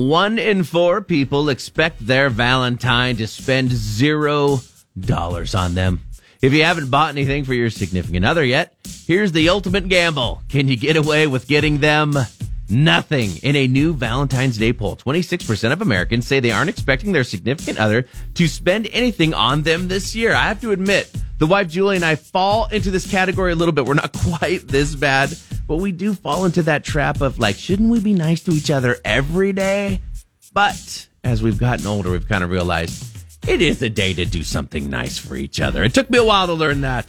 One in four people expect their Valentine to spend zero dollars on them. If you haven't bought anything for your significant other yet, here's the ultimate gamble. Can you get away with getting them nothing? In a new Valentine's Day poll, 26% of Americans say they aren't expecting their significant other to spend anything on them this year. I have to admit, the wife Julie and I fall into this category a little bit. We're not quite this bad, but we do fall into that trap of like, shouldn't we be nice to each other every day? But as we've gotten older, we've kind of realized it is a day to do something nice for each other. It took me a while to learn that.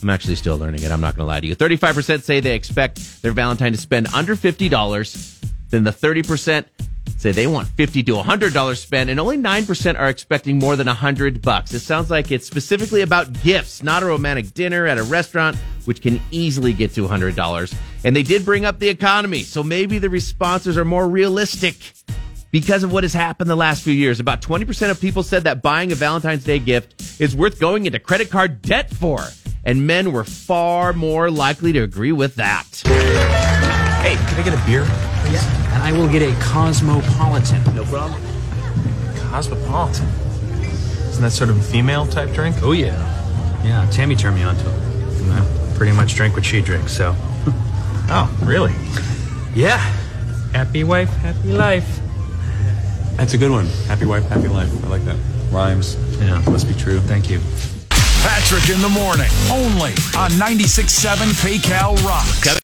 I'm actually still learning it. I'm not going to lie to you. 35% say they expect their Valentine to spend under $50. Then the 30% say they want 50 to $100 spent and only 9% are expecting more than 100 bucks. It sounds like it's specifically about gifts, not a romantic dinner at a restaurant, which can easily get to $100. And they did bring up the economy. So maybe the responses are more realistic because of what has happened the last few years. About 20% of people said that buying a Valentine's Day gift is worth going into credit card debt for. And men were far more likely to agree with that. Hey, can I get a beer? Yeah. And I will get a Cosmopolitan. No problem. Cosmopolitan. Isn't that sort of a female type drink? Oh, yeah. Yeah, Tammy turned me on to it. And I pretty much drink what she drinks, so. Oh, really? Yeah. Happy wife, happy life. That's a good one. Happy wife, happy life. I like that. Rhymes. Yeah. Must be true. Thank you. Patrick in the morning, only on 96.7 KCAL Rocks.